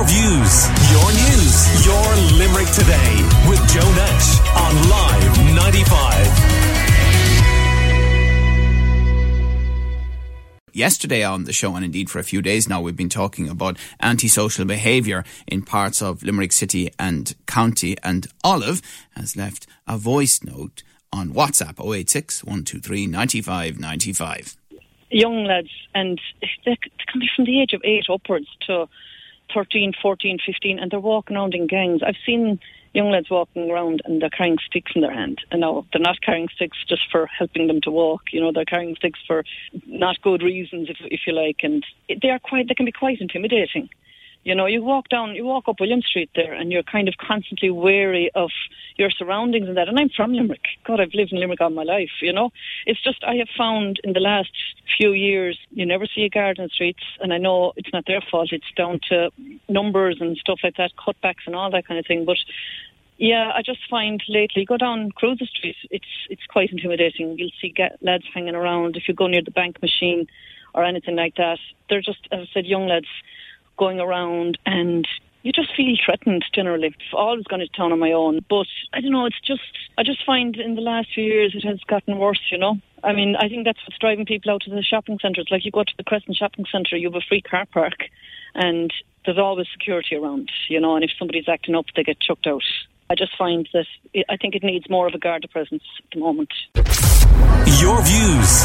Your views, your news, your Limerick today with Joe Nash on Live 95. Yesterday on the show, and indeed for a few days now, we've been talking about antisocial behaviour in parts of Limerick City and County. And Olive has left a voice note on WhatsApp 086 123 95 95 young lads, and they, can be from the age of eight upwards to 13, 14, 15, and they're walking around in gangs. I've seen young lads walking around and they're carrying sticks in their hand. And now they're not carrying sticks just for helping them to walk. You know, they're carrying sticks for not good reasons, if, if you like. And they are quite, they can be quite intimidating. You know, you walk down, you walk up William Street there, and you're kind of constantly wary of your surroundings and that. And I'm from Limerick. God, I've lived in Limerick all my life. You know, it's just I have found in the last few years you never see a the streets, and I know it's not their fault. It's down to numbers and stuff like that, cutbacks and all that kind of thing. But yeah, I just find lately go down Cruises Street. It's it's quite intimidating. You'll see lads hanging around if you go near the bank machine or anything like that. They're just, as I said, young lads going around and you just feel threatened generally. I've always gone to town on my own, but I don't know. It's just I just find in the last few years it has gotten worse. You know, I mean, I think that's what's driving people out to the shopping centres. Like you go to the Crescent Shopping Centre, you have a free car park, and there's always security around. You know, and if somebody's acting up, they get chucked out. I just find that I think it needs more of a Garda presence at the moment. Your views,